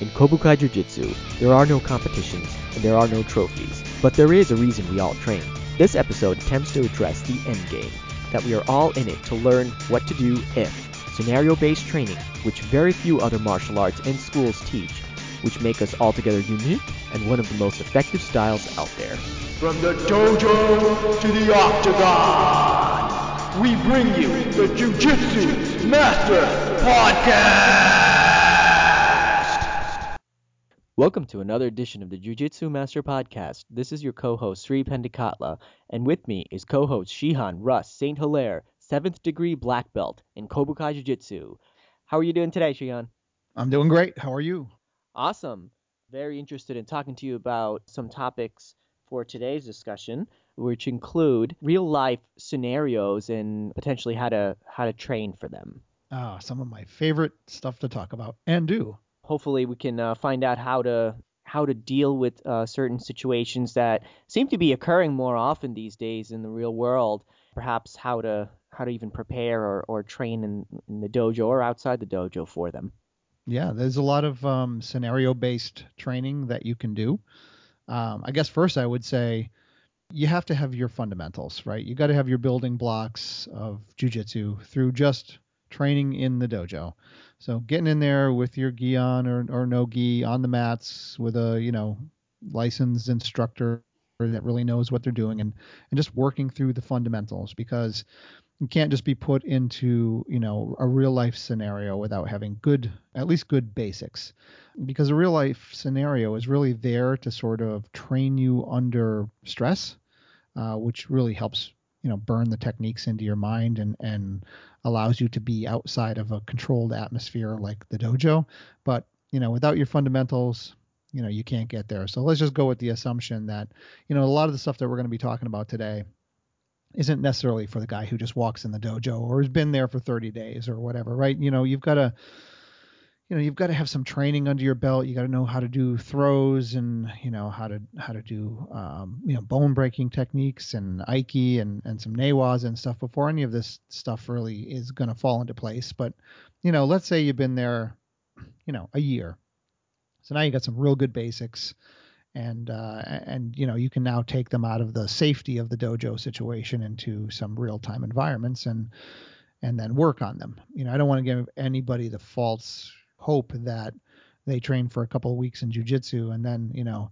In Kobukai Jiu-Jitsu, there are no competitions and there are no trophies, but there is a reason we all train. This episode attempts to address the end game, that we are all in it to learn what to do if. Scenario-based training, which very few other martial arts and schools teach, which make us altogether unique and one of the most effective styles out there. From the dojo to the octagon, we bring you the Jiu-Jitsu Master Podcast. Welcome to another edition of the Jiu-Jitsu Master Podcast. This is your co-host Sri Pendikatla, and with me is co-host Shihan Russ St. Hilaire, 7th degree black belt in Kobukai Jiu-Jitsu. How are you doing today, Shihan? I'm doing great. How are you? Awesome. Very interested in talking to you about some topics for today's discussion, which include real life scenarios and potentially how to how to train for them. Ah, some of my favorite stuff to talk about and do. Hopefully, we can uh, find out how to how to deal with uh, certain situations that seem to be occurring more often these days in the real world. Perhaps how to how to even prepare or, or train in, in the dojo or outside the dojo for them. Yeah, there's a lot of um, scenario based training that you can do. Um, I guess first I would say you have to have your fundamentals, right? You got to have your building blocks of jujitsu through just training in the dojo. So getting in there with your gi on or, or no gi on the mats with a, you know, licensed instructor that really knows what they're doing and, and just working through the fundamentals because you can't just be put into you know a real life scenario without having good at least good basics. Because a real life scenario is really there to sort of train you under stress uh, which really helps you know burn the techniques into your mind and and allows you to be outside of a controlled atmosphere like the dojo but you know without your fundamentals you know you can't get there so let's just go with the assumption that you know a lot of the stuff that we're going to be talking about today isn't necessarily for the guy who just walks in the dojo or has been there for 30 days or whatever, right? You know, you've got to you know, you've got to have some training under your belt. You got to know how to do throws and you know how to how to do um, you know bone breaking techniques and aiki and and some newas and stuff before any of this stuff really is going to fall into place. But you know, let's say you've been there, you know, a year, so now you got some real good basics and uh, and you know you can now take them out of the safety of the dojo situation into some real time environments and and then work on them. You know, I don't want to give anybody the false hope that they train for a couple of weeks in jujitsu and then you know.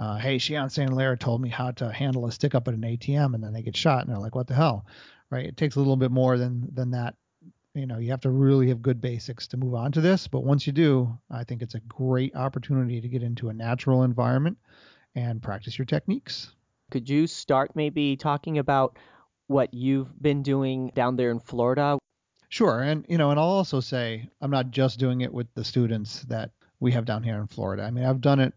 Uh, hey, St. Hilaire told me how to handle a stick up at an ATM, and then they get shot, and they're like, "What the hell?" Right? It takes a little bit more than than that you know you have to really have good basics to move on to this but once you do i think it's a great opportunity to get into a natural environment and practice your techniques could you start maybe talking about what you've been doing down there in florida sure and you know and i'll also say i'm not just doing it with the students that we have down here in florida i mean i've done it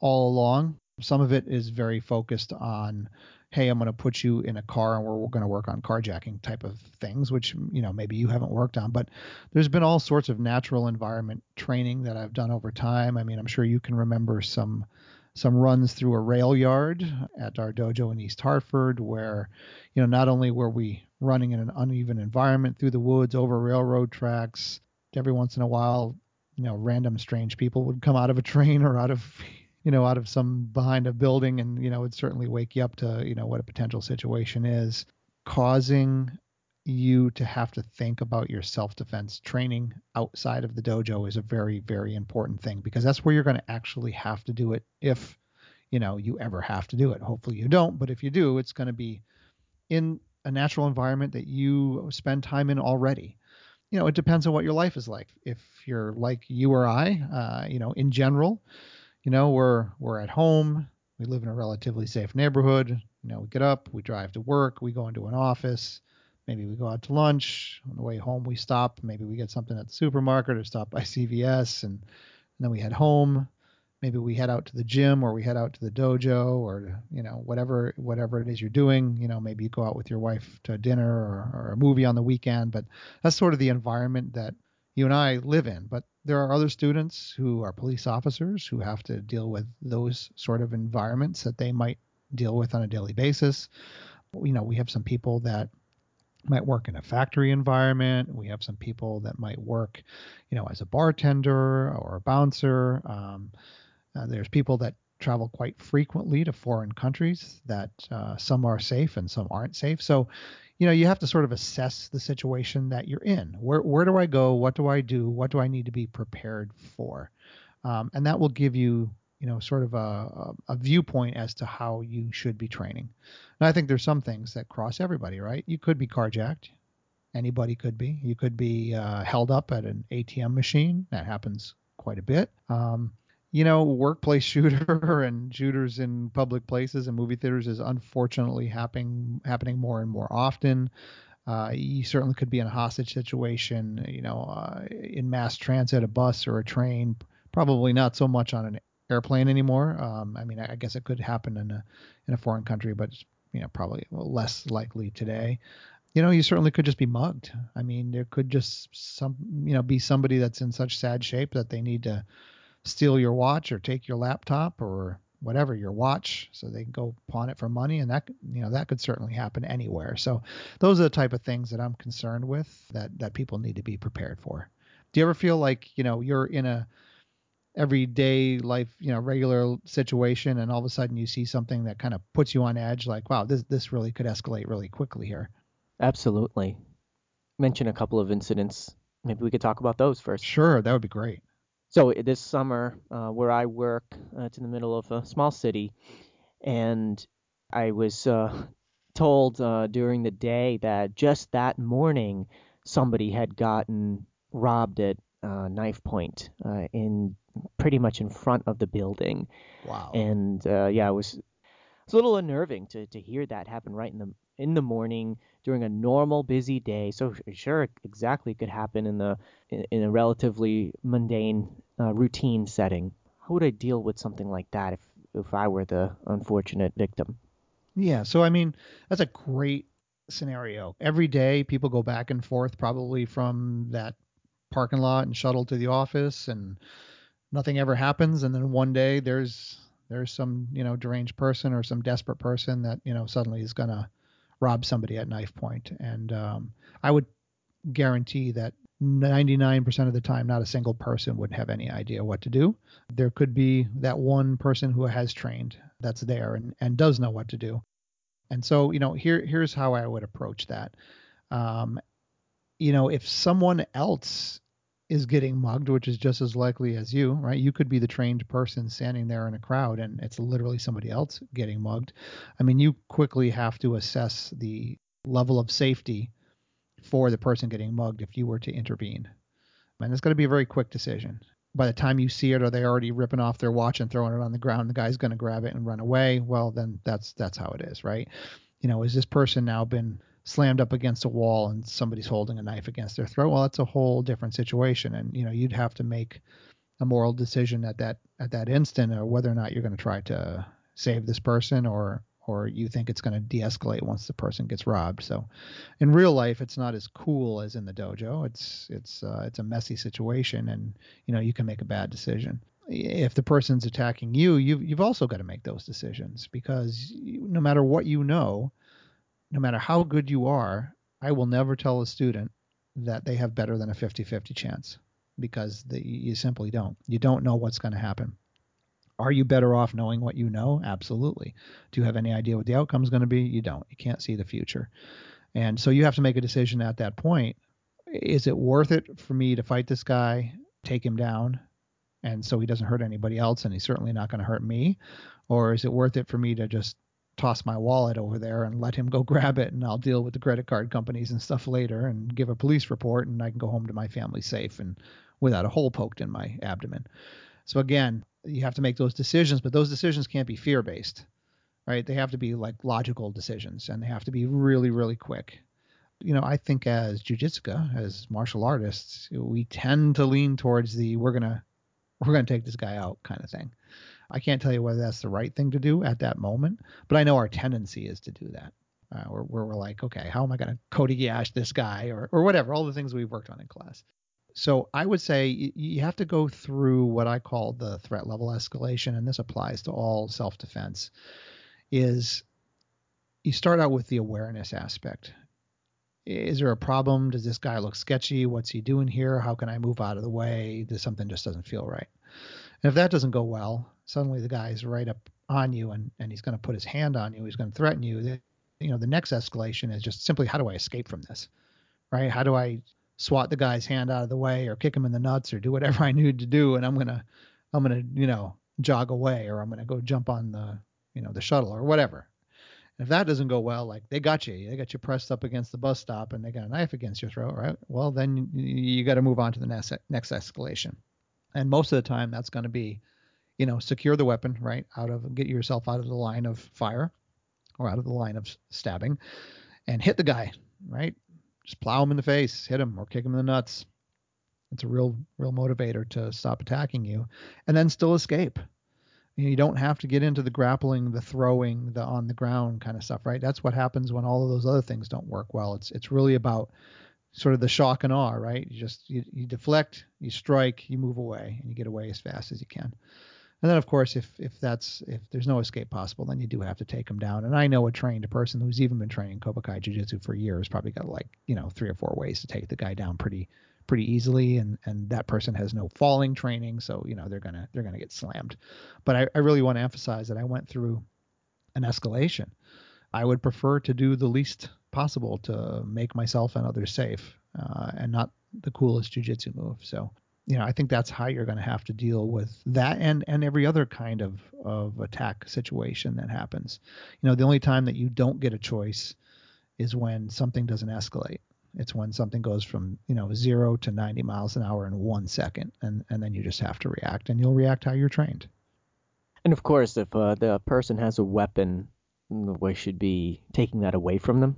all along some of it is very focused on hey, I'm going to put you in a car and we're, we're going to work on carjacking type of things, which, you know, maybe you haven't worked on. But there's been all sorts of natural environment training that I've done over time. I mean, I'm sure you can remember some some runs through a rail yard at our dojo in East Hartford where, you know, not only were we running in an uneven environment through the woods over railroad tracks, every once in a while, you know, random strange people would come out of a train or out of you know, out of some behind a building and, you know, would certainly wake you up to, you know, what a potential situation is. Causing you to have to think about your self defense training outside of the dojo is a very, very important thing because that's where you're going to actually have to do it if, you know, you ever have to do it. Hopefully you don't, but if you do, it's going to be in a natural environment that you spend time in already. You know, it depends on what your life is like. If you're like you or I, uh, you know, in general, you know, we're we're at home, we live in a relatively safe neighborhood. You know, we get up, we drive to work, we go into an office, maybe we go out to lunch. On the way home, we stop. Maybe we get something at the supermarket or stop by CVS, and, and then we head home. Maybe we head out to the gym or we head out to the dojo or you know whatever whatever it is you're doing. You know, maybe you go out with your wife to dinner or, or a movie on the weekend. But that's sort of the environment that you and I live in. But there are other students who are police officers who have to deal with those sort of environments that they might deal with on a daily basis. You know, we have some people that might work in a factory environment. We have some people that might work, you know, as a bartender or a bouncer. Um, uh, there's people that travel quite frequently to foreign countries that uh, some are safe and some aren't safe. So, you know, you have to sort of assess the situation that you're in. Where where do I go? What do I do? What do I need to be prepared for? Um, and that will give you, you know, sort of a, a viewpoint as to how you should be training. And I think there's some things that cross everybody, right? You could be carjacked. Anybody could be. You could be uh, held up at an ATM machine. That happens quite a bit. Um, you know, workplace shooter and shooters in public places and movie theaters is unfortunately happening happening more and more often. Uh, you certainly could be in a hostage situation, you know, uh, in mass transit, a bus or a train. Probably not so much on an airplane anymore. Um, I mean, I guess it could happen in a in a foreign country, but you know, probably less likely today. You know, you certainly could just be mugged. I mean, there could just some, you know, be somebody that's in such sad shape that they need to steal your watch or take your laptop or whatever your watch so they can go pawn it for money and that you know that could certainly happen anywhere. So those are the type of things that i'm concerned with that that people need to be prepared for. Do you ever feel like you know you're in a everyday life you know regular situation and all of a sudden you see something that kind of puts you on edge like wow this this really could escalate really quickly here absolutely. Mention a couple of incidents. Maybe we could talk about those first. Sure that would be great so this summer, uh, where I work, uh, it's in the middle of a small city, and I was uh, told uh, during the day that just that morning somebody had gotten robbed at uh, knife point uh, in pretty much in front of the building. Wow. And yeah, it was it's a little unnerving to to hear that happen right in the in the morning during a normal busy day. So sure, exactly it could happen in the in, in a relatively mundane uh, routine setting. How would I deal with something like that if if I were the unfortunate victim? Yeah, so I mean that's a great scenario. Every day people go back and forth probably from that parking lot and shuttle to the office and nothing ever happens and then one day there's there's some you know deranged person or some desperate person that you know suddenly is going to rob somebody at knife point. And um, I would guarantee that 99% of the time, not a single person would have any idea what to do. There could be that one person who has trained that's there and, and does know what to do. And so, you know, here here's how I would approach that. Um, you know, if someone else is getting mugged, which is just as likely as you, right? You could be the trained person standing there in a crowd and it's literally somebody else getting mugged. I mean, you quickly have to assess the level of safety for the person getting mugged if you were to intervene. And it's going to be a very quick decision. By the time you see it, are they already ripping off their watch and throwing it on the ground? The guy's going to grab it and run away. Well, then that's that's how it is, right? You know, is this person now been slammed up against a wall and somebody's holding a knife against their throat, well, that's a whole different situation. And you know, you'd have to make a moral decision at that at that instant, or whether or not you're going to try to save this person, or or you think it's going to de-escalate once the person gets robbed. So, in real life, it's not as cool as in the dojo. It's it's uh, it's a messy situation, and you know you can make a bad decision. If the person's attacking you, you you've also got to make those decisions because no matter what you know, no matter how good you are, I will never tell a student that they have better than a 50-50 chance because the, you simply don't. You don't know what's going to happen. Are you better off knowing what you know? Absolutely. Do you have any idea what the outcome is going to be? You don't. You can't see the future. And so you have to make a decision at that point. Is it worth it for me to fight this guy, take him down, and so he doesn't hurt anybody else, and he's certainly not going to hurt me? Or is it worth it for me to just toss my wallet over there and let him go grab it and I'll deal with the credit card companies and stuff later and give a police report and I can go home to my family safe and without a hole poked in my abdomen. So again, you have to make those decisions, but those decisions can't be fear based. Right? They have to be like logical decisions and they have to be really really quick. You know, I think as jujitsuka, as martial artists, we tend to lean towards the we're to we're to take this guy out kind of thing. I can't tell you whether that's the right thing to do at that moment, but I know our tendency is to do that. Uh, where, where, we're like, okay, how am I going to kote gaeshi this guy or, or whatever, all the things we've worked on in class. So I would say you have to go through what I call the threat level escalation, and this applies to all self-defense. Is you start out with the awareness aspect. is there a problem? Does this guy look sketchy? What's he doing here? How can I move out of the way? There's something just doesn't feel right. And if that doesn't go well, suddenly the guy's right up on you and, and he's going to put his hand on you. He's going to threaten you. You know, the next escalation is just simply how do I escape from this? Right? How do I swat the guy's hand out of the way or kick him in the nuts or do whatever I need to do and I'm to I'm to, you know, jog away or I'm to go jump on the, you know, the shuttle or whatever. And if that doesn't go well, like they got you, they got you pressed up against the bus stop and they got a knife against your throat, right? Well, then you, you got to move on to the next next escalation. And most of the time that's going to be, you know, secure the weapon, right? Out of get yourself out of the line of fire or out of the line of stabbing and hit the guy, right? Just plow him in the face, hit him or kick him in the nuts. It's a real real motivator to stop attacking you and then still escape. You don't have to get into the grappling, the throwing, the on the ground kind of stuff, right? That's what happens when all of those other things don't work well. It's it's really about sort of the shock and awe, right? You just you, you deflect, you strike, you move away, and you get away as fast as you can. And then of course, if if that's if there's no escape possible, then you do have to take them down. And I know a trained person who's even been training Kobukai Jiu-Jitsu for years probably got like you know three or four ways to take the guy down pretty pretty easily. And and that person has no falling training so you know they're gonna they're gonna get slammed. But i, I really want to emphasize that i went through an escalation. I would prefer to do the least possible to make myself and others safe uh, and not the coolest jujitsu move. So you know i think that's how you're going to have to deal with that and and every other kind of of attack situation that happens you know the only time that you don't get a choice is when something doesn't escalate it's when something goes from you know zero to 90 miles an hour in one second, and and then you just have to react, and you'll react how you're trained. And of course, if uh, the person has a weapon, we should be taking that away from them.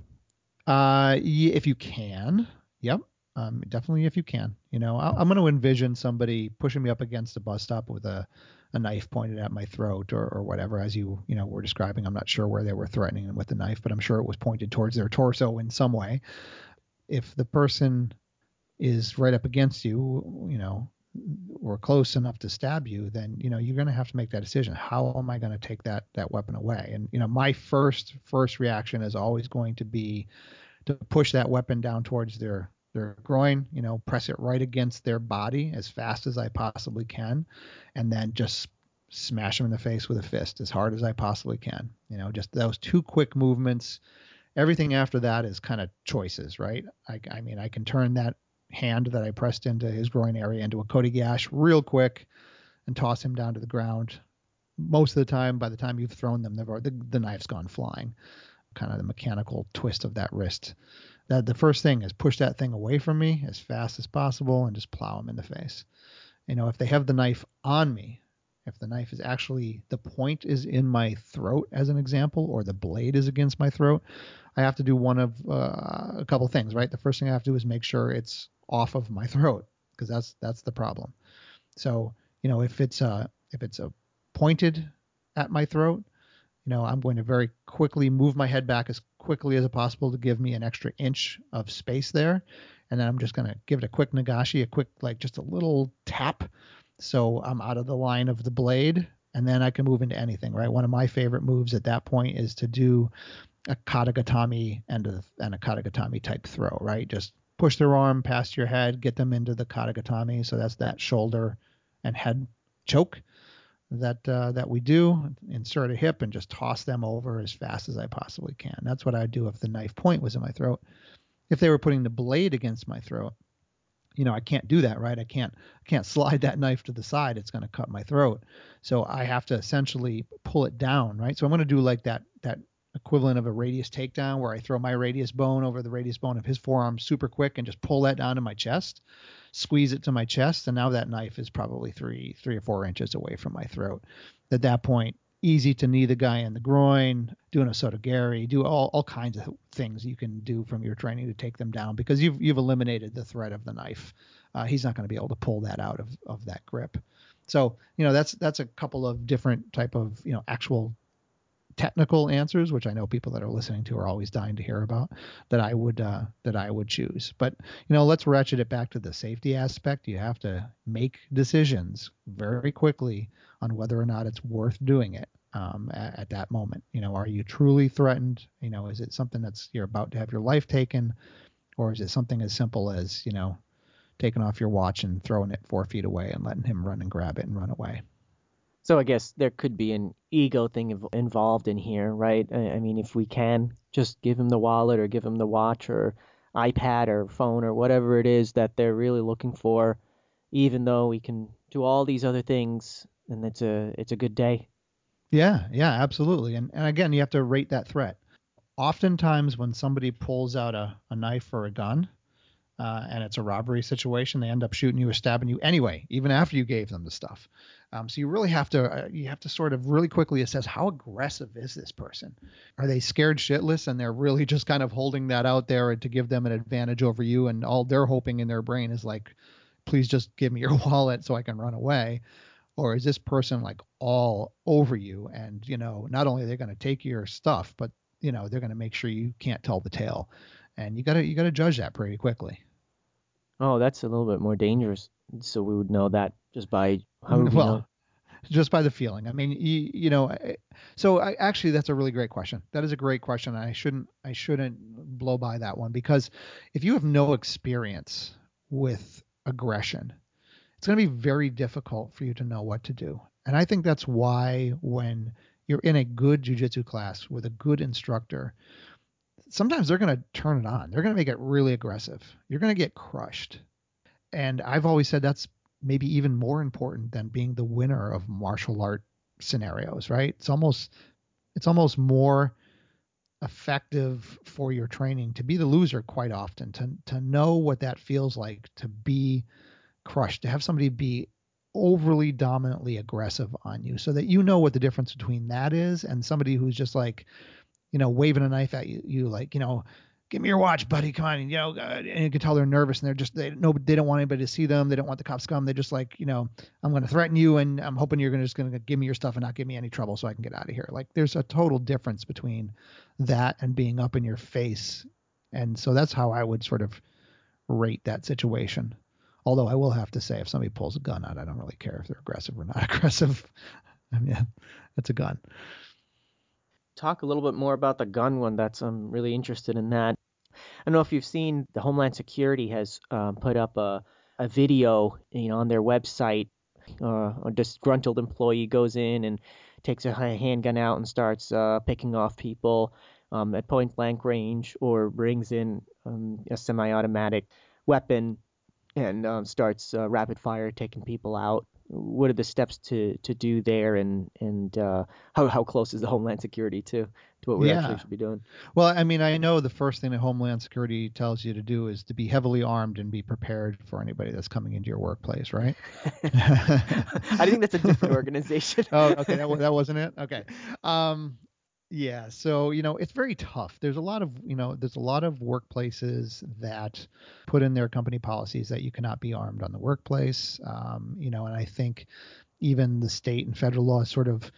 Uh, if you can, yep, um, definitely if you can. You know, I, am going to envision somebody pushing me up against a bus stop with a a knife pointed at my throat or, or whatever, as you you know were describing. I'm not sure where they were threatening them with the knife, but I'm sure it was pointed towards their torso in some way if the person is right up against you, you know, or close enough to stab you, then you know you're going to have to make that decision. How am I going to take that that weapon away? And you know, my first first reaction is always going to be to push that weapon down towards their their groin, you know, press it right against their body as fast as I possibly can, and then just smash them in the face with a fist as hard as I possibly can. You know, just those two quick movements everything after that is kind of choices, right? I, I mean, I can turn that hand that I pressed into his groin area into a kote gaeshi real quick and toss him down to the ground. Most of the time, by the time you've thrown them, the, the knife's gone flying. Kind of the mechanical twist of that wrist. That the first thing is push that thing away from me as fast as possible and just plow him in the face. You know, if they have the knife on me, if the knife is actually the point is in my throat as an example or the blade is against my throat i have to do one of uh, a couple things right the first thing i have to do is make sure it's off of my throat because that's that's the problem so you know if it's uh if it's a pointed at my throat you know i'm going to very quickly move my head back as quickly as possible to give me an extra inch of space there and then i'm just going to give it a quick nagashi a quick like just a little tap so I'm out of the line of the blade, and then I can move into anything, right? One of my favorite moves at that point is to do a katagatame and a, and a katagatame type throw, right? Just push their arm past your head, get them into the katagatame. So that's that shoulder and head choke that uh, that we do. Insert a hip and just toss them over as fast as I possibly can. That's what I'd do if the knife point was in my throat. If they were putting the blade against my throat, you know, I can't do that, right? I can't I can't slide that knife to the side. It's going to cut my throat. So I have to essentially pull it down, right? So I'm going to do like that that equivalent of a radius takedown where I throw my radius bone over the radius bone of his forearm super quick and just pull that down to my chest, squeeze it to my chest, and now that knife is probably three three or four inches away from my throat. At that point, easy to knee the guy in the groin, doing a Sotogari, do all, all kinds of things you can do from your training to take them down because you've you've eliminated the threat of the knife. Uh, he's not going to be able to pull that out of, of that grip. So you know that's that's a couple of different type of you know actual technical answers, which I know people that are listening to are always dying to hear about, that I would uh, that I would choose. But you know, let's ratchet it back to the safety aspect. You have to make decisions very quickly on whether or not it's worth doing it um, at, at, that moment. You know, are you truly threatened? You know, is it something that's you're about to have your life taken? or is it something as simple as you know taking off your watch and throwing it four feet away and letting him run and grab it and run away? So I guess there could be an ego thing involved in here, right? I mean, if we can just give him the wallet or give him the watch or iPad or phone or whatever it is that they're really looking for, even though we can do all these other things, and it's a it's a good day. Yeah, yeah, absolutely. And and again, you have to rate that threat. Oftentimes, when somebody pulls out a, a knife or a gun, uh, and it's a robbery situation, they end up shooting you or stabbing you anyway, even after you gave them the stuff. Um, so you really have to uh, you have to sort of really quickly assess how aggressive is this person? Are they scared shitless and they're really just kind of holding that out there to give them an advantage over you, and all they're hoping in their brain is like, please just give me your wallet so I can run away. Or is this person like all over you and you know not only are they going to take your stuff but you know they're going to make sure you can't tell the tale and you got to you got to judge that pretty quickly Oh, that's a little bit more dangerous. So we would know that just by how would we well, know? just by the feeling. I mean, you, you know, so I, actually that's a really great question. That is a great question. I shouldn't I shouldn't blow by that one because if you have no experience with aggression, it's going to be very difficult for you to know what to do. And I think that's why when you're in a good jujitsu class with a good instructor, sometimes they're going to turn it on. They're going to make it really aggressive. You're going to get crushed. And I've always said that's maybe even more important than being the winner of martial art scenarios, right? It's almost it's almost more effective for your training to be the loser quite often to to know what that feels like to be crushed to have somebody be overly dominantly aggressive on you so that you know what the difference between that is and somebody who's just like you know, waving a knife at you, you like, you know, give me your watch, buddy. Come on. And, you know, uh, and you can tell they're nervous and they're just, they no, they don't want anybody to see them. They don't want the cops to come. They're just like, you know, I'm going to threaten you and I'm hoping you're going to just going to give me your stuff and not give me any trouble so I can get out of here. Like there's a total difference between that and being up in your face. And so that's how I would sort of rate that situation. Although I will have to say, if somebody pulls a gun out, I don't really care if they're aggressive or not aggressive. I mean, that's a gun talk a little bit more about the gun one. That's I'm really interested in that. I don't know if you've seen the Homeland Security has um, put up a a video, you know, on their website. Uh, a disgruntled employee goes in and takes a handgun out and starts uh, picking off people um, at point blank range, or brings in um, a semi-automatic weapon and um, starts uh, rapid fire taking people out what are the steps to to do there and and uh, how how close is the Homeland Security to to what we yeah. actually should be doing? Well, I mean, I know the first thing that Homeland Security tells you to do is to be heavily armed and be prepared for anybody that's coming into your workplace, right? I think that's a different organization. oh, okay, that that wasn't it. Okay. Um, yeah, so you know it's very tough. There's a lot of you know there's a lot of workplaces that put in their company policies that you cannot be armed on the workplace. Um, you know, and I think even the state and federal law sort of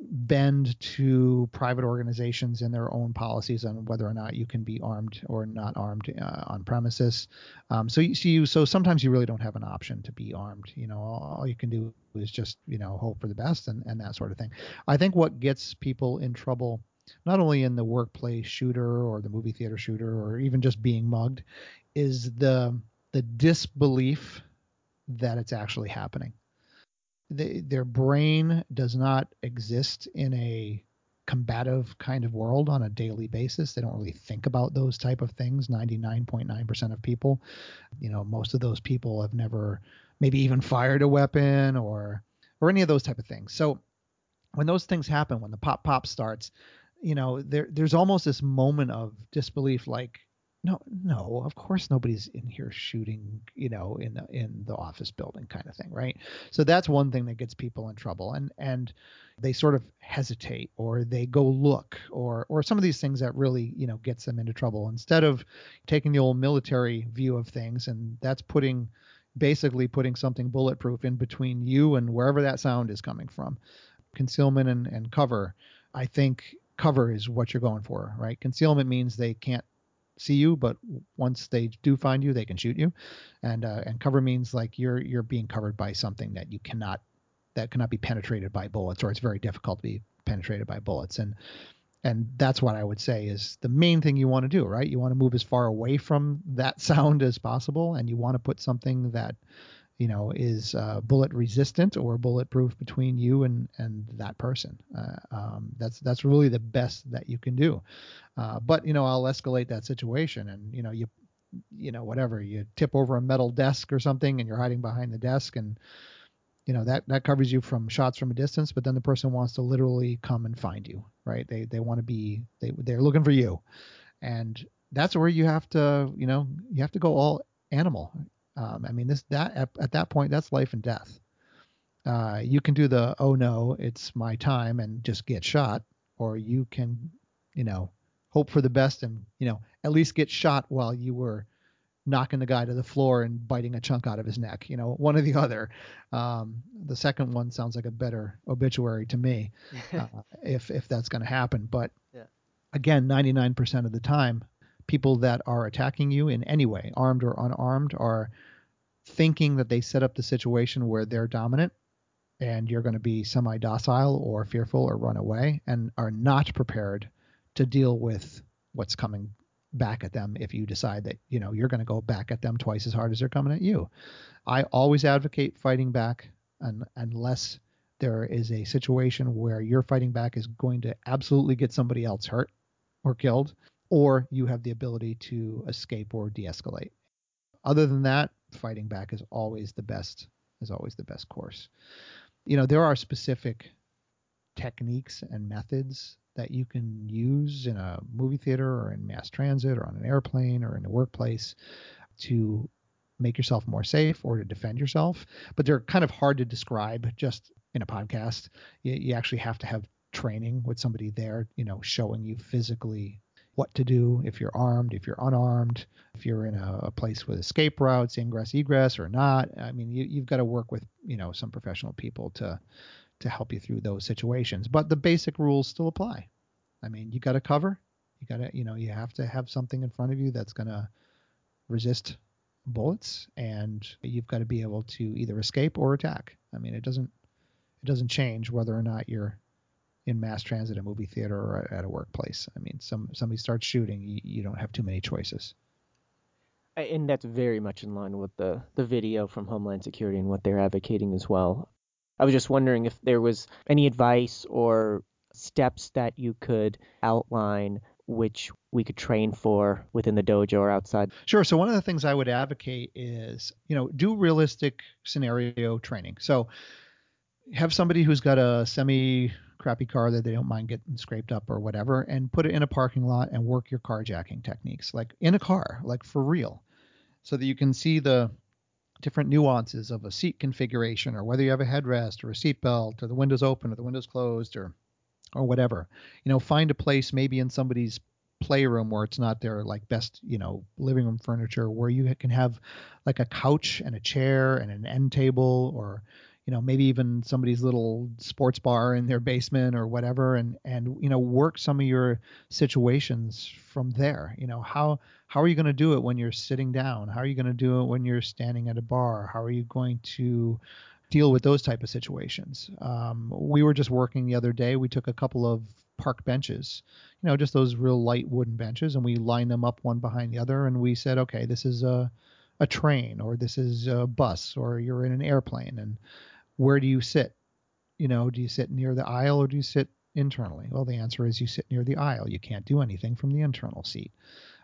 bend to private organizations and their own policies on whether or not you can be armed or not armed uh, on premises. Um, so you, so you so sometimes you really don't have an option to be armed. You know, all, all, you can do is just you know hope for the best and and that sort of thing. I think what gets people in trouble. Not only in the workplace shooter or the movie theater shooter or even just being mugged, is the the disbelief that it's actually happening they, their brain does not exist in a combative kind of world on a daily basis. They don't really think about those type of things. 99.9% of people, you know, most of those people have never maybe even fired a weapon or or any of those type of things. So when those things happen, when the pop pop starts, you know, there there's almost this moment of disbelief like no no of course nobody's in here shooting you know in the in the office building kind of thing right? So that's one thing that gets people in trouble and and they sort of hesitate or they go look or or some of these things that really you know gets them into trouble. Instead of taking the old military view of things and that's putting basically putting something bulletproof in between you and wherever that sound is coming from. Concealment and, and cover i think cover is what you're going for right? Concealment means they can't see you, but once they do find you, they can shoot you. And uh, and cover means like you're you're being covered by something that you cannot that cannot be penetrated by bullets, or it's very difficult to be penetrated by bullets. And and that's what I would say is the main thing you want to do, right? You want to move as far away from that sound as possible, and you want to put something that you know is uh, bullet resistant or bulletproof between you and and that person. Uh, um, that's that's really the best that you can do. Uh, but you know, I'll escalate that situation, and you know, you you know, whatever you tip over a metal desk or something, and you're hiding behind the desk, and you know that that covers you from shots from a distance but then the person wants to literally come and find you right they they want to be they they're looking for you and that's where you have to you know you have to go all animal um, i mean this that at, at, that point that's life and death uh, you can do the oh no it's my time and just get shot or you can you know hope for the best and you know at least get shot while you were knocking the guy to the floor and biting a chunk out of his neck. You know, one or the other. Um, the second one sounds like a better obituary to me, uh, if if that's going to happen. But yeah. again, 99% of the time, people that are attacking you in any way, armed or unarmed, are thinking that they set up the situation where they're dominant and you're going to be semi docile or fearful or run away and are not prepared to deal with what's coming back at them if you decide that you know you're going to go back at them twice as hard as they're coming at you. I always advocate fighting back un- unless there is a situation where your fighting back is going to absolutely get somebody else hurt or killed, or you have the ability to escape or de-escalate. Other than that, fighting back is always the best is always the best course. You know, there are specific techniques and methods that you can use in a movie theater or in mass transit or on an airplane or in a workplace to make yourself more safe or to defend yourself. But they're kind of hard to describe just in a podcast. You, you actually have to have training with somebody there, you know, showing you physically what to do if you're armed, if you're unarmed, if you're in a, a place with escape routes, ingress, egress, or not. I mean, you, you've got to work with, you know, some professional people to to help you through those situations. But the basic rules still apply. I mean, you got to cover. You got to, you know, you have to have something in front of you that's going to resist bullets, and you've got to be able to either escape or attack. I mean, it doesn't it doesn't change whether or not you're in mass transit, a movie theater, or at a workplace. I mean, some somebody starts shooting, you, you don't have too many choices. And that's very much in line with the the video from Homeland Security and what they're advocating as well. I was just wondering if there was any advice or steps that you could outline which we could train for within the dojo or outside? Sure. So one of the things I would advocate is, you know, do realistic scenario training. So have somebody who's got a semi crappy car that they don't mind getting scraped up or whatever and put it in a parking lot and work your carjacking techniques like in a car, like for real. So that you can see the different nuances of a seat configuration or whether you have a headrest or a seat belt or the windows open or the windows closed or or whatever. You know, find a place maybe in somebody's playroom where it's not their like best, you know, living room furniture where you can have like a couch and a chair and an end table or you know maybe even somebody's little sports bar in their basement or whatever and and you know work some of your situations from there. You know how how are you going to do it when you're sitting down? How are you going to do it when you're standing at a bar? How are you going to deal with those type of situations? Um, we were just working the other day. We took a couple of park benches you know just those real light wooden benches and we lined them up one behind the other and we said okay this is a a train or this is a bus or you're in an airplane. And where do you sit? You know, do you sit near the aisle or do you sit internally? Well, the answer is you sit near the aisle. You can't do anything from the internal seat.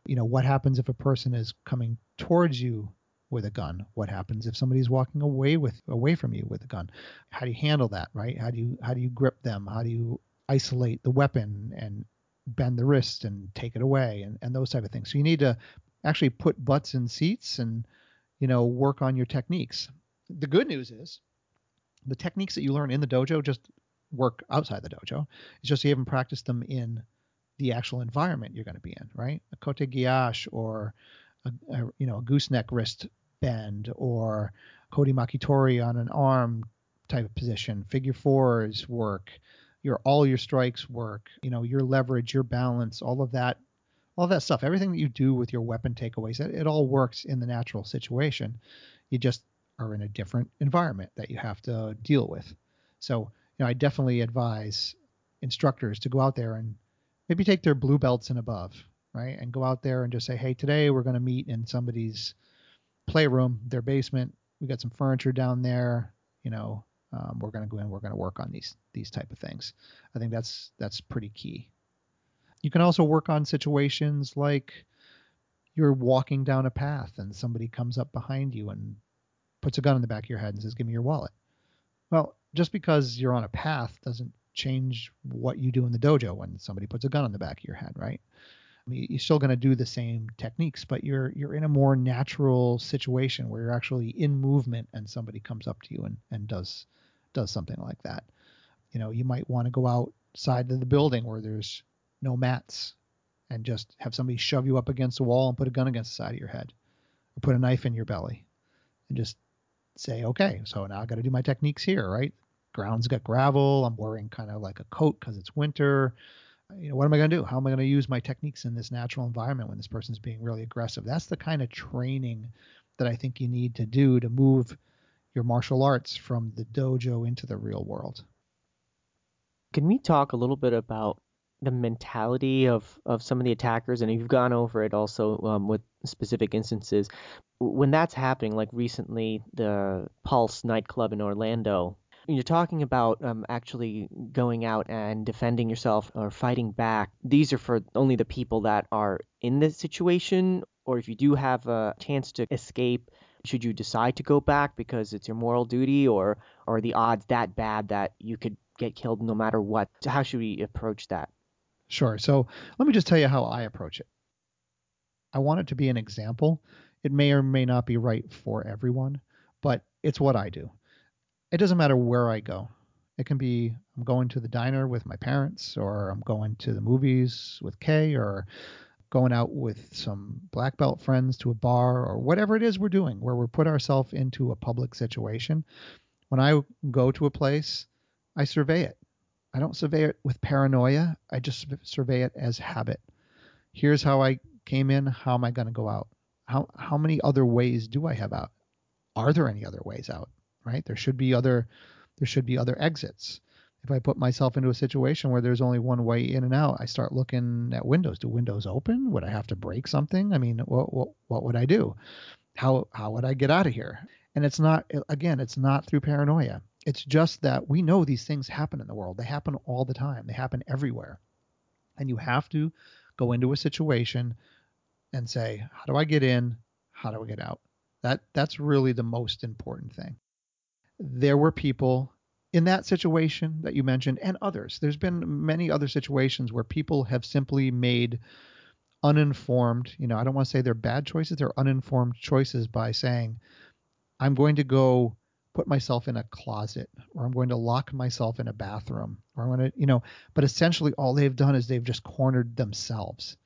You know, what happens if a person is coming towards you with a gun? What happens if somebody's walking away with away from you with a gun? How do you handle that, right? How do you how do you grip them? How do you isolate the weapon and bend the wrist and take it away and, and those type of things. So you need to actually put butts in seats and you know work on your techniques. The good news is the techniques that you learn in the dojo just work outside the dojo. It's just you haven't practiced them in the actual environment you're going to be in, right? A kote gaeshi or a, a, you know a gooseneck wrist bend or kodi makitori on an arm type of position. Figure fours work. Your all your strikes work. You know your leverage, your balance, all of that, all that stuff. Everything that you do with your weapon takeaways, it, it all works in the natural situation. You just are in a different environment that you have to deal with. So, you know, I definitely advise instructors to go out there and maybe take their blue belts and above, right? And go out there and just say, hey, today we're going to meet in somebody's playroom, their basement. We got some furniture down there. You know, um, we're going to go in. We're going to work on these these type of things. I think that's that's pretty key. You can also work on situations like you're walking down a path and somebody comes up behind you and puts a gun in the back of your head and says, "Give me your wallet." Well, just because you're on a path doesn't change what you do in the dojo when somebody puts a gun on the back of your head, right? I mean, you're still going to do the same techniques, but you're you're in a more natural situation where you're actually in movement and somebody comes up to you and, and does does something like that. You know, you might want to go outside of the building where there's no mats and just have somebody shove you up against a wall and put a gun against the side of your head or put a knife in your belly and just say, okay, so now I got to do my techniques here, right? Ground's got gravel. I'm wearing kind of like a coat because it's winter. You know, what am I going to do? How am I going to use my techniques in this natural environment when this person's being really aggressive? That's the kind of training that I think you need to do to move your martial arts from the dojo into the real world. Can we talk a little bit about the mentality of, of some of the attackers, and you've gone over it also um, with specific instances. When that's happening, like recently, the Pulse nightclub in Orlando, you're talking about um, actually going out and defending yourself or fighting back. These are for only the people that are in this situation, or if you do have a chance to escape, should you decide to go back because it's your moral duty, or, are the odds that bad that you could get killed no matter what? How should we approach that? Sure. So let me just tell you how I approach it. I want it to be an example. It may or may not be right for everyone, but it's what I do. It doesn't matter where I go. It can be I'm going to the diner with my parents, or I'm going to the movies with Kay, or going out with some black belt friends to a bar, or whatever it is we're doing, where we put ourselves into a public situation. When I go to a place, I survey it. I don't survey it with paranoia. I just survey it as habit. Here's how I came in. How am I going to go out? How how many other ways do I have out? Are there any other ways out? Right? There should be other there should be other exits. If I put myself into a situation where there's only one way in and out, I start looking at windows. Do windows open? Would I have to break something? I mean, what what, what would I do? How how would I get out of here? And it's not again, it's not through paranoia. It's just that we know these things happen in the world. They happen all the time. They happen everywhere. And you have to go into a situation and say, how do I get in? How do I get out? That that's really the most important thing. There were people in that situation that you mentioned and others. There's been many other situations where people have simply made uninformed, you know, I don't want to say they're bad choices, they're uninformed choices by saying, I'm going to go put myself in a closet or I'm going to lock myself in a bathroom or I'm going to, you know, but essentially all they've done is they've just cornered themselves.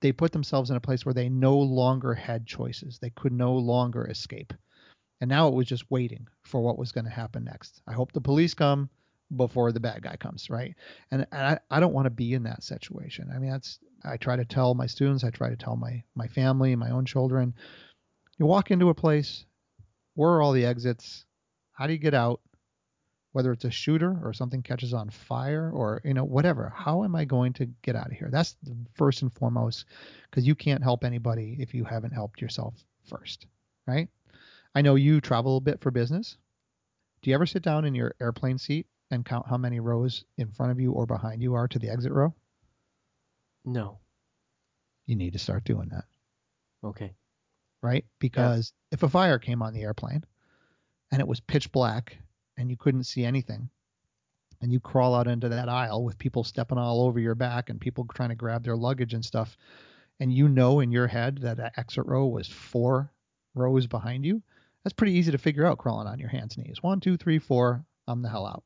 They put themselves in a place where they no longer had choices. They could no longer escape. And now it was just waiting for what was going to happen next. I hope the police come before the bad guy comes, right? And, and I, I don't want to be in that situation. I mean, that's I try to tell my students, I try to tell my my family, my own children, you walk into a place, where are all the exits? How do you get out? Whether it's a shooter or something catches on fire or you know whatever. How am I going to get out of here? That's the first and foremost because you can't help anybody if you haven't helped yourself first, right? I know you travel a bit for business. Do you ever sit down in your airplane seat and count how many rows in front of you or behind you are to the exit row? No. You need to start doing that. Okay. Right? Because yeah. if a fire came on the airplane, and it was pitch black and you couldn't see anything. And you crawl out into that aisle with people stepping all over your back and people trying to grab their luggage and stuff. And you know in your head that that exit row was four rows behind you. That's pretty easy to figure out crawling on your hands and knees. One two three four i'm the hell out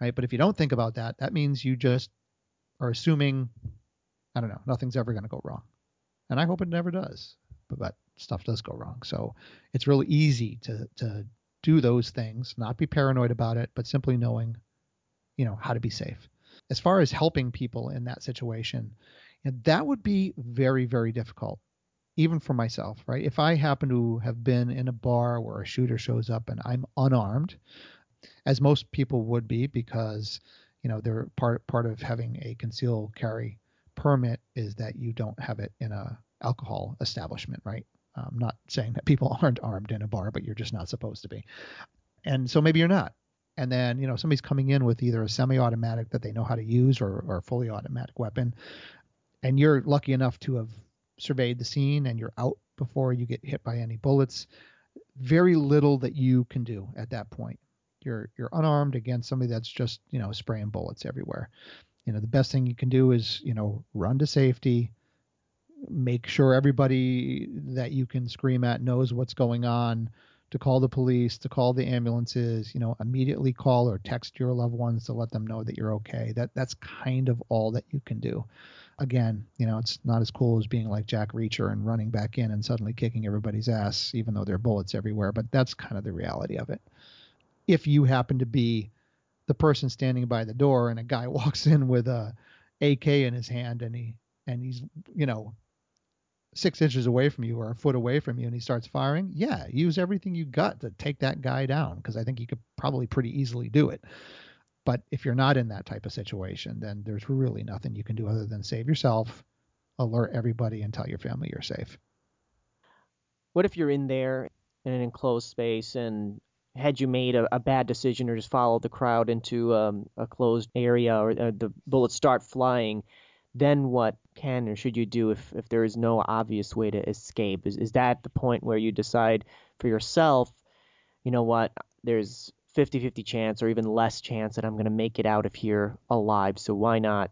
right? But if you don't think about that that means you just are assuming i don't know nothing's ever going to go wrong. And i hope it never does but, but stuff does go wrong. So it's really easy to to do those things, not be paranoid about it, but simply knowing, you know, how to be safe. As far as helping people in that situation, that would be very, very difficult, even for myself, right? If I happen to have been in a bar where a shooter shows up and I'm unarmed, as most people would be because, you know, they're part part of having a concealed carry permit is that you don't have it in a alcohol establishment, right? I'm not saying that people aren't armed in a bar, but you're just not supposed to be. And so maybe you're not. And then, you know, somebody's coming in with either a semi automatic that they know how to use or, or a fully automatic weapon. And you're lucky enough to have surveyed the scene and you're out before you get hit by any bullets. Very little that you can do at that point. You're you're unarmed against somebody that's just, you know, spraying bullets everywhere. You know, the best thing you can do is, you know, run to safety, make sure everybody that you can scream at knows what's going on to call the police to call the ambulances you know immediately call or text your loved ones to let them know that you're okay. That that's kind of all that you can do. Again you know it's not as cool as being like jack reacher and running back in and suddenly kicking everybody's ass even though there are bullets everywhere but that's kind of the reality of it. If you happen to be the person standing by the door and a guy walks in with a AK in his hand and he and he's you know six inches away from you or a foot away from you and he starts firing, yeah, use everything you got to take that guy down because I think you could probably pretty easily do it. But if you're not in that type of situation, then there's really nothing you can do other than save yourself, alert everybody, and tell your family you're safe. What if you're in there in an enclosed space and had you made a, a bad decision or just followed the crowd into um, a closed area or uh, the bullets start flying? then what can or should you do if, if there is no obvious way to escape? Is, is that the point where you decide for yourself, you know what, there's 50 50 chance or even less chance that I'm going to make it out of here alive, so why not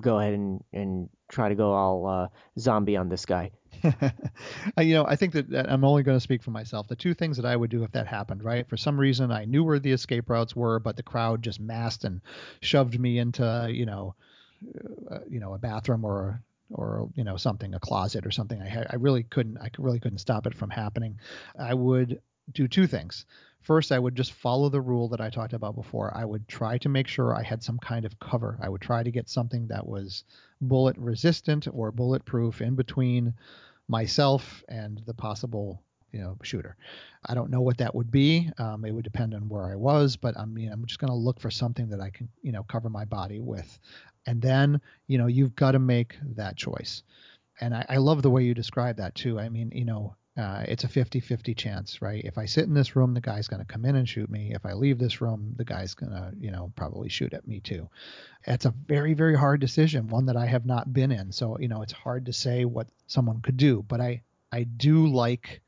go ahead and, and try to go all uh, zombie on this guy? you know, I think that, that I'm only going to speak for myself. The two things that I would do if that happened, right? For some reason, I knew where the escape routes were, but the crowd just massed and shoved me into, you know, uh, you know a bathroom or or you know something a closet or something. I I really couldn't I really couldn't stop it from happening. I would do two things. First I would just follow the rule that I talked about before. I would try to make sure I had some kind of cover. I would try to get something that was bullet resistant or bulletproof in between myself and the possible you know shooter. I don't know what that would be. Um, it would depend on where I was, but I mean I'm just going to look for something that I can you know cover my body with, and then you know you've got to make that choice. And I, I love the way you describe that too. I mean you know uh, it's a 50-50 chance, right? If I sit in this room, the guy's going to come in and shoot me. If I leave this room, the guy's going to, you know, probably shoot at me too. It's a very, very hard decision, one that I have not been in. So, you know, it's hard to say what someone could do, but I, I do like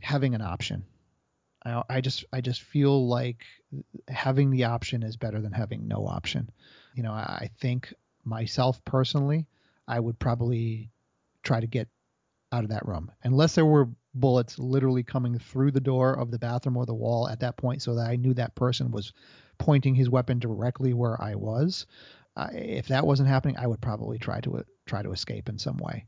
having an option. I, I just I just feel like having the option is better than having no option. You know, I, think myself personally, I would probably try to get out of that room unless there were bullets literally coming through the door of the bathroom or the wall at that point so that I knew that person was pointing his weapon directly where I was. Uh, if that wasn't happening, I would probably try to uh, try to escape in some way.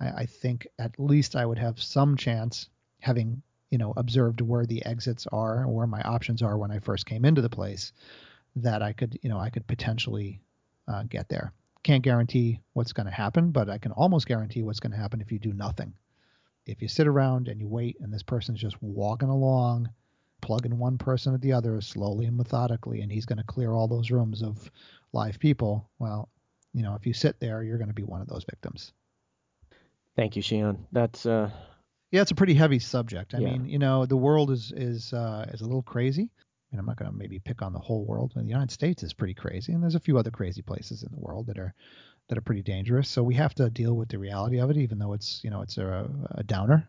I, I, think at least I would have some chance having you know observed where the exits are or where my options are when I first came into the place that I could you know I could potentially uh, get there. Can't guarantee what's going to happen, but I can almost guarantee what's going to happen if you do nothing. If you sit around and you wait and this person's just walking along, plugging one person at the other slowly and methodically, and he's going to clear all those rooms of live people, well, you know, if you sit there, you're going to be one of those victims. Thank you, Shihan. That's uh, yeah, it's a pretty heavy subject. I yeah. mean, you know, the world is is uh, is a little crazy. Mean, I'm not going to maybe pick on the whole world. The United States is pretty crazy, and there's a few other crazy places in the world that are that are pretty dangerous. So we have to deal with the reality of it, even though it's you know it's a, a downer.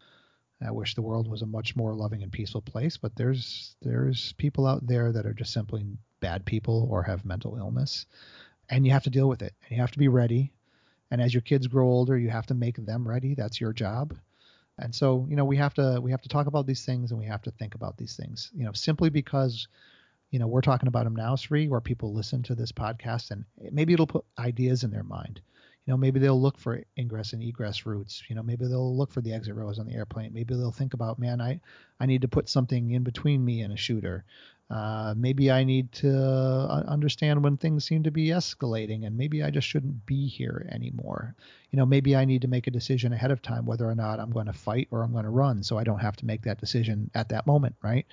I wish the world was a much more loving and peaceful place, but there's there's people out there that are just simply bad people or have mental illness, and you have to deal with it. And you have to be ready. And as your kids grow older, you have to make them ready. That's your job. And so, you know, we have to we have to talk about these things and we have to think about these things. You know, simply because you know we're talking about them now, Sri, where people listen to this podcast and maybe it'll put ideas in their mind. You know, maybe they'll look for ingress and egress routes. You know, maybe they'll look for the exit rows on the airplane. Maybe they'll think about, man, I I need to put something in between me and a shooter. Uh, maybe I need to uh, understand when things seem to be escalating, and maybe I just shouldn't be here anymore. You know, maybe I need to make a decision ahead of time whether or not I'm going to fight or I'm going to run, so I don't have to make that decision at that moment, right?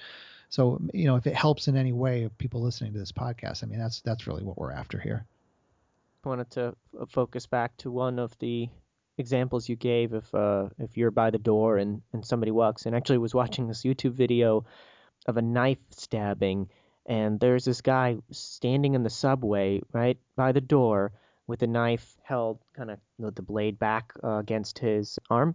So, you know, if it helps in any way, people listening to this podcast, I mean, that's that's really what we're after here. wanted to focus back to one of the examples you gave if uh, if you're by the door and, and somebody walks in. Actually, was watching this YouTube video of a knife stabbing, and there's this guy standing in the subway right by the door with a knife held kind of with the blade back uh, against his arm,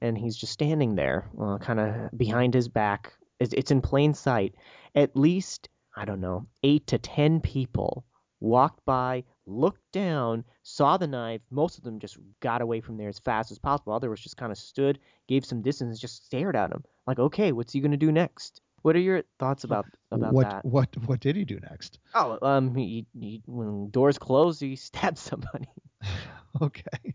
and he's just standing there, uh, kind of behind his back. It's, it's in plain sight. At least I don't know eight to ten people walked by, looked down, saw the knife. Most of them just got away from there as fast as possible. Others just kind of stood, gave some distance, just stared at him. Like, okay, what's he gonna do next? What are your thoughts about about what that? what what did he do next? Oh, um, he, he when doors close, he stabbed somebody. okay.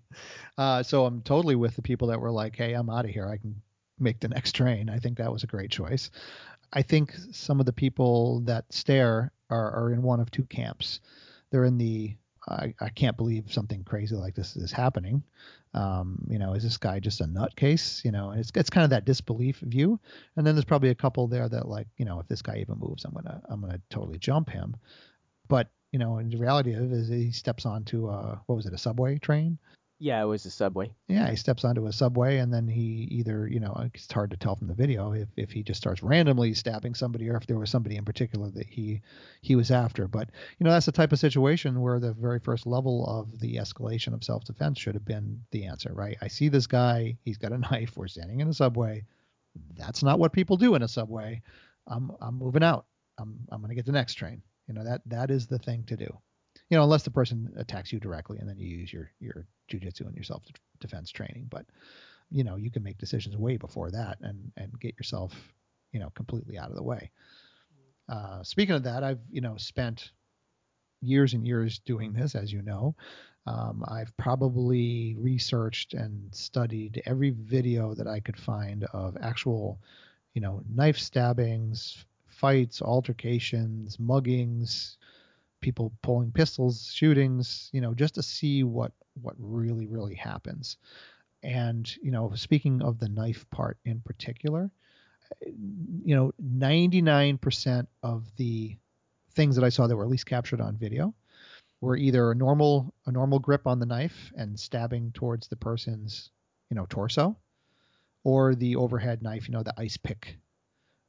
Uh, so I'm totally with the people that were like, hey, I'm out of here. I can make the next train. I think that was a great choice. I think some of the people that stare are, are in one of two camps. They're in the I, I can't believe something crazy like this is happening. Um, you know, is this guy just a nutcase? You know, it's it's kind of that disbelief view. And then there's probably a couple there that like, you know, if this guy even moves, I'm gonna I'm gonna totally jump him. But you know, and the reality of it is he steps onto a what was it, a subway train? Yeah, it was a subway. Yeah, he steps onto a subway and then he either, you know, it's hard to tell from the video if, if he just starts randomly stabbing somebody or if there was somebody in particular that he he was after. But you know, that's the type of situation where the very first level of the escalation of self-defense should have been the answer, right? I see this guy, he's got a knife, we're standing in a subway. That's not what people do in a subway. I'm I'm moving out. I'm I'm gonna get the next train. You know, that that is the thing to do you know, unless the person attacks you directly and then you use your your jujitsu and your self defense training. But you know, you can make decisions way before that and and get yourself, you know, completely out of the way. Uh, speaking of that, I've you know spent years and years doing this, as you know. Um, I've probably researched and studied every video that I could find of actual, you know, knife stabbings, fights, altercations, muggings, people pulling pistols, shootings, you know, just to see what what really really happens. And you know, speaking of the knife part in particular, you know, 99% of the things that I saw that were at least captured on video were either a normal a normal grip on the knife and stabbing towards the person's you know torso, or the overhead knife, you know, the ice pick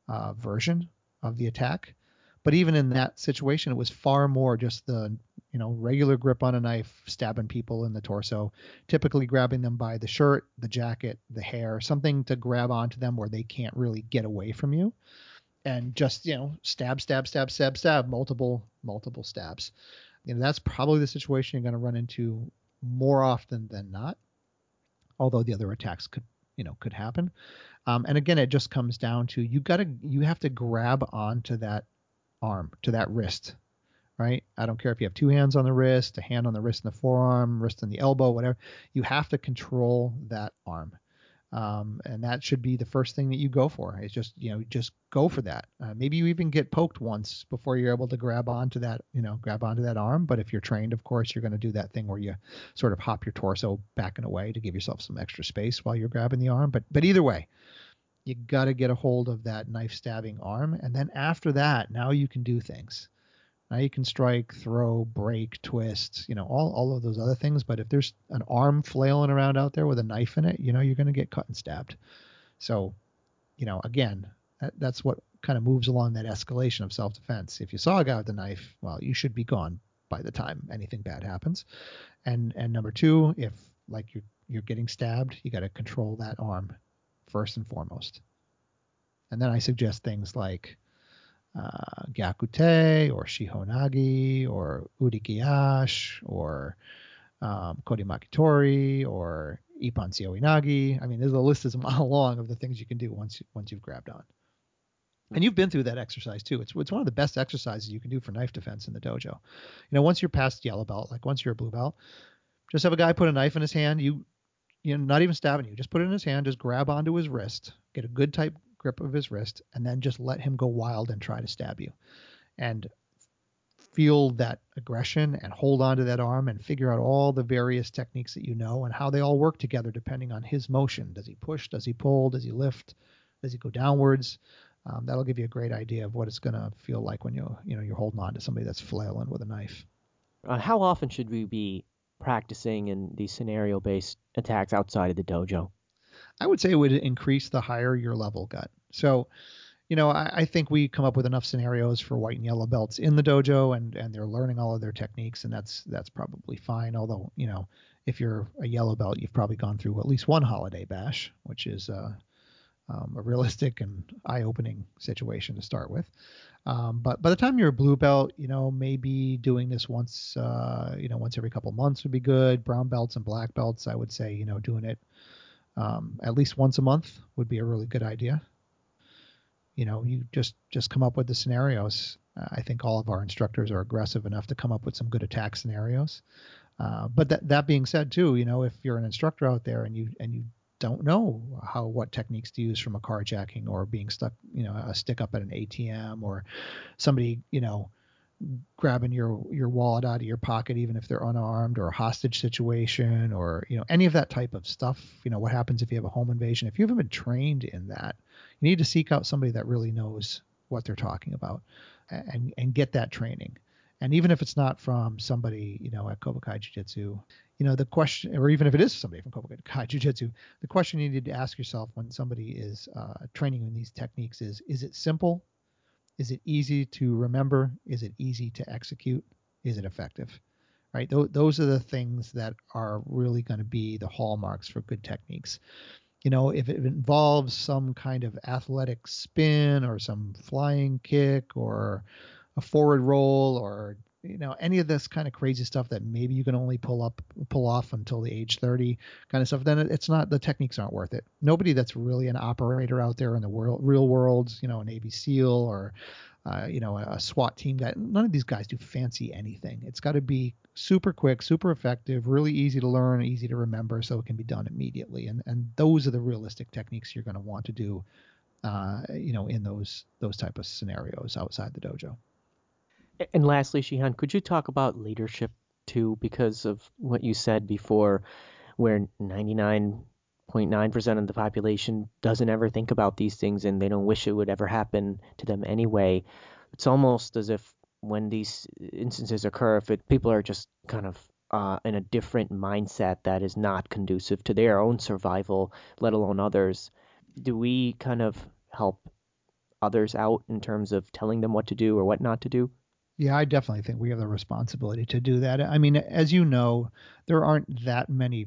uh, version of the attack. But even in that situation, it was far more just the you know regular grip on a knife, stabbing people in the torso, typically grabbing them by the shirt, the jacket, the hair, something to grab onto them where they can't really get away from you, and just you know stab, stab, stab, stab, stab, multiple, multiple stabs. You know that's probably the situation you're going to run into more often than not. Although the other attacks could you know could happen. Um, and again, it just comes down to you got to you have to grab onto that arm, to that wrist, right? I don't care if you have two hands on the wrist, a hand on the wrist and the forearm, wrist and the elbow, whatever. You have to control that arm. Um, and that should be the first thing that you go for. It's just, you know, just go for that. Uh, maybe you even get poked once before you're able to grab onto that, you know, grab onto that arm. But if you're trained, of course, you're going to do that thing where you sort of hop your torso back and away to give yourself some extra space while you're grabbing the arm. But, but either way, you got to get a hold of that knife stabbing arm. And then after that, now you can do things. Now you can strike, throw, break, twist, you know, all, all of those other things. But if there's an arm flailing around out there with a knife in it, you know, you're going to get cut and stabbed. So, you know, again, that, that's what kind of moves along that escalation of self defense. If you saw a guy with a knife, well, you should be gone by the time anything bad happens. And and number two, if like you're you're getting stabbed, you got to control that arm first and foremost. And then I suggest things like uh, Gyakute or Shihonage or Udikiyashi or um, Kodimakitori or Ippon Seoi Nage. I mean, there's a list is a mile long of the things you can do once once you've grabbed on. And you've been through that exercise too. It's it's one of the best exercises you can do for knife defense in the dojo. You know, once you're past yellow belt, like once you're a blue belt, just have a guy put a knife in his hand. You you know, not even stabbing you. Just put it in his hand, just grab onto his wrist, get a good tight grip of his wrist, and then just let him go wild and try to stab you. And feel that aggression and hold on to that arm and figure out all the various techniques that you know and how they all work together depending on his motion. Does he push? Does he pull? Does he lift? Does he go downwards? Um, that'll give you a great idea of what it's going to feel like when you you know you're holding on to somebody that's flailing with a knife. Uh, how often should we be practicing in these scenario based attacks outside of the dojo? I would say it would increase the higher your level got. So, you know, I, I, think we come up with enough scenarios for white and yellow belts in the dojo, and and they're learning all of their techniques, and that's that's probably fine. Although, you know, if you're a yellow belt, you've probably gone through at least one holiday bash, which is uh, um, a realistic and eye-opening situation to start with. Um, but by the time you're a blue belt, you know, maybe doing this once, uh, you know, once every couple months would be good. Brown belts and black belts, I would say, you know, doing it um, at least once a month would be a really good idea. You know, you just just come up with the scenarios. Uh, I think all of our instructors are aggressive enough to come up with some good attack scenarios. Uh, but that that being said, too, you know, if you're an instructor out there and you and you don't know how what techniques to use from a carjacking or being stuck, you know, a stick up at an ATM or somebody, you know, grabbing your your wallet out of your pocket even if they're unarmed or a hostage situation or you know any of that type of stuff. You know what happens if you have a home invasion? If you haven't been trained in that you need to seek out somebody that really knows what they're talking about and and get that training and even if it's not from somebody you know at Kobukai Jiu-Jitsu you know the question or even if it is somebody from Kobukai Jiu-Jitsu the question you need to ask yourself when somebody is uh, training in these techniques is is it simple is it easy to remember? Is it easy to execute? Is it effective? Right? Th- those are the things that are really going to be the hallmarks for good techniques. You know, if it involves some kind of athletic spin or some flying kick or a forward roll or you know any of this kind of crazy stuff that maybe you can only pull up pull off until the age 30 kind of stuff then it's not the techniques aren't worth it. Nobody that's really an operator out there in the world real world you know a navy seal or uh, you know a swat team that none of these guys do fancy anything. It's got to be super quick super effective really easy to learn easy to remember so it can be done immediately. And and those are the realistic techniques you're going to want to do uh, you know in those those type of scenarios outside the dojo and lastly, Shihan, could you talk about leadership too, because of what you said before, where 99.9% of the population doesn't ever think about these things and they don't wish it would ever happen to them anyway. It's almost as if when these instances occur, if it, people are just kind of uh, in a different mindset that is not conducive to their own survival, let alone others, do we kind of help others out in terms of telling them what to do or what not to do? Yeah, I definitely think we have the responsibility to do that. I mean, as you know, there aren't that many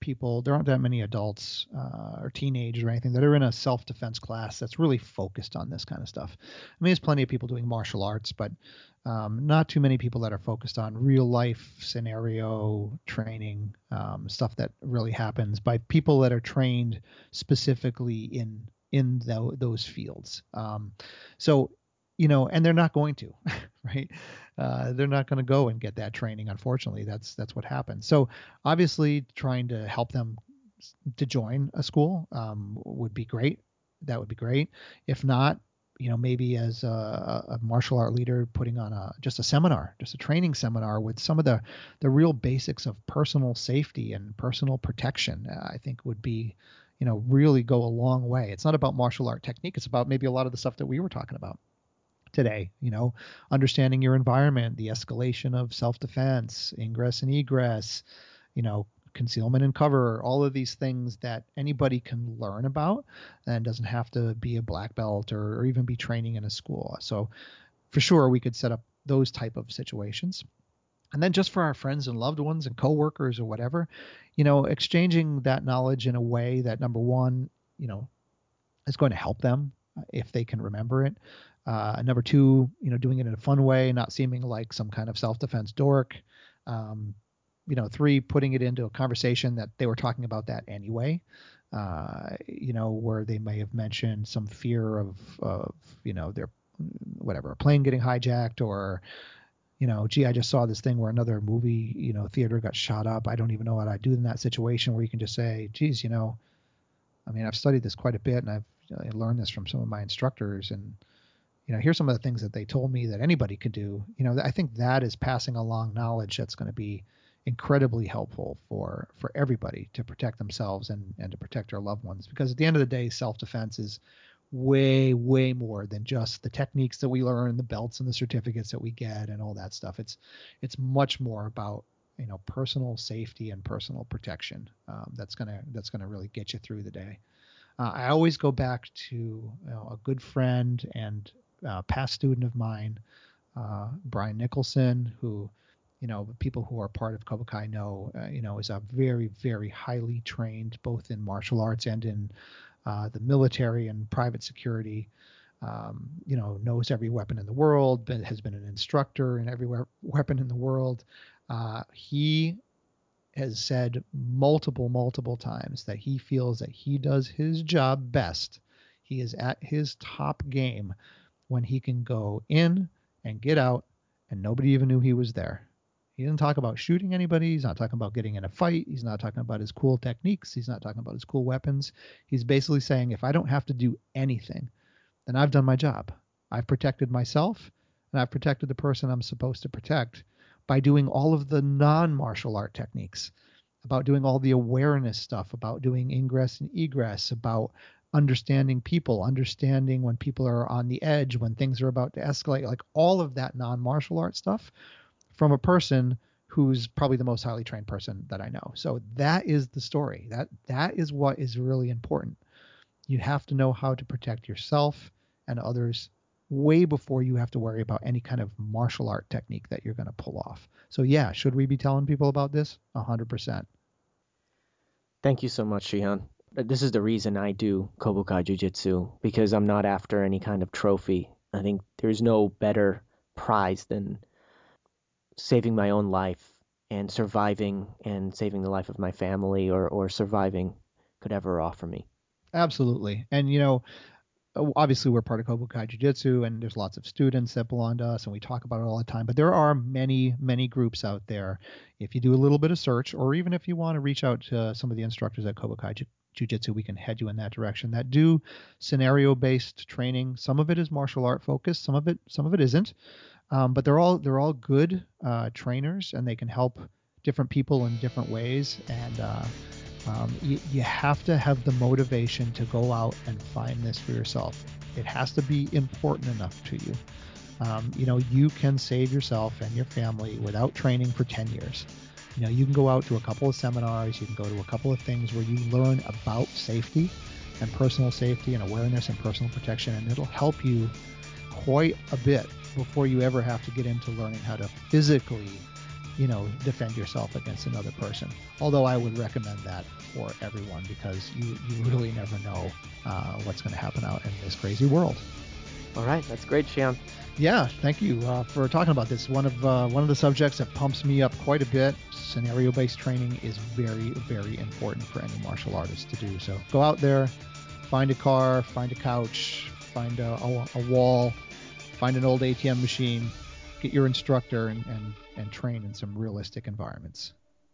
people, there aren't that many adults uh, or teenagers or anything that are in a self defense class that's really focused on this kind of stuff. I mean, there's plenty of people doing martial arts, but um, not too many people that are focused on real life scenario training, um, stuff that really happens by people that are trained specifically in in the, those fields. Um, so you know, and they're not going to, right? Uh, they're not going to go and get that training. Unfortunately, that's that's what happens. So obviously, trying to help them to join a school um, would be great. That would be great. If not, you know, maybe as a, a, martial art leader, putting on a just a seminar, just a training seminar with some of the the real basics of personal safety and personal protection, uh, I think would be, you know, really go a long way. It's not about martial art technique. It's about maybe a lot of the stuff that we were talking about today. You know, understanding your environment, the escalation of self-defense, ingress and egress, you know, concealment and cover, all of these things that anybody can learn about and doesn't have to be a black belt or, or even be training in a school. So for sure we could set up those type of situations. And then just for our friends and loved ones and coworkers or whatever, you know, exchanging that knowledge in a way that number one, you know, is going to help them if they can remember it. Uh, number two, you know, doing it in a fun way, not seeming like some kind of self-defense dork. Um, you know, three, putting it into a conversation that they were talking about that anyway. Uh, you know, where they may have mentioned some fear of, of you know, their whatever, a plane getting hijacked or, you know, gee, I just saw this thing where another movie, you know, theater got shot up. I don't even know what I'd do in that situation where you can just say, geez, you know, I mean, I've studied this quite a bit and I've I learned this from some of my instructors and you know, here's some of the things that they told me that anybody could do. You know, I think that is passing along knowledge that's going to be incredibly helpful for for everybody to protect themselves and and to protect their loved ones because at the end of the day self-defense is way, way more than just the techniques that we learn, the belts and the certificates that we get, and all that stuff. It's it's much more about you know personal safety and personal protection. Um, that's gonna that's gonna really get you through the day. Uh, I always go back to you know, a good friend and uh, past student of mine, uh, Brian Nicholson, who you know people who are part of Kobukai know uh, you know is a very very highly trained both in martial arts and in uh, the military and private security. Um, you know, knows every weapon in the world, but has been an instructor in every we- weapon in the world. Uh, he has said multiple, multiple times that he feels that he does his job best. He is at his top game when he can go in and get out and nobody even knew he was there. He didn't talk about shooting anybody. He's not talking about getting in a fight. He's not talking about his cool techniques. He's not talking about his cool weapons. He's basically saying, if I don't have to do anything, then I've done my job. I've protected myself and I've protected the person I'm supposed to protect by doing all of the non martial art techniques, about doing all the awareness stuff, about doing ingress and egress, about understanding people, understanding when people are on the edge, when things are about to escalate, like all of that non martial art stuff from a person who's probably the most highly trained person that I know. So that is the story. That that is what is really important. You have to know how to protect yourself and others way before you have to worry about any kind of martial art technique that you're going to pull off. So yeah, should we be telling people about this? 100%. Thank you so much, Shihan. This is the reason I do Kobukai Jiu-Jitsu because I'm not after any kind of trophy. I think there's no better prize than saving my own life and surviving and saving the life of my family or, or surviving could ever offer me. Absolutely. And you know, obviously we're part of Kobukai Jiu-Jitsu and there's lots of students that belong to us and we talk about it all the time, but there are many, many groups out there. If you do a little bit of search or even if you want to reach out to some of the instructors at Kobukai Jiu-Jitsu, we can head you in that direction that do scenario-based training. Some of it is martial art focused, some of it some of it isn't. Um, but they're all they're all good uh, trainers and they can help different people in different ways and uh, um, you, you have to have the motivation to go out and find this for yourself. It has to be important enough to you. Um, you know, you can save yourself and your family without training for 10 years. You know, you can go out to a couple of seminars, you can go to a couple of things where you learn about safety and personal safety and awareness and personal protection, and it'll help you quite a bit before you ever have to get into learning how to physically you know, defend yourself against another person. Although I would recommend that for everyone because you, you really never know uh, what's going to happen out in this crazy world. All right, that's great, Shihan. Yeah, thank you uh, for talking about this. One of uh, one of the subjects that pumps me up quite a bit. Scenario-based training is very, very important for any martial artist to do. So go out there, find a car, find a couch, find a, a, a wall, find an old ATM machine, get your instructor and, and, and train in some realistic environments.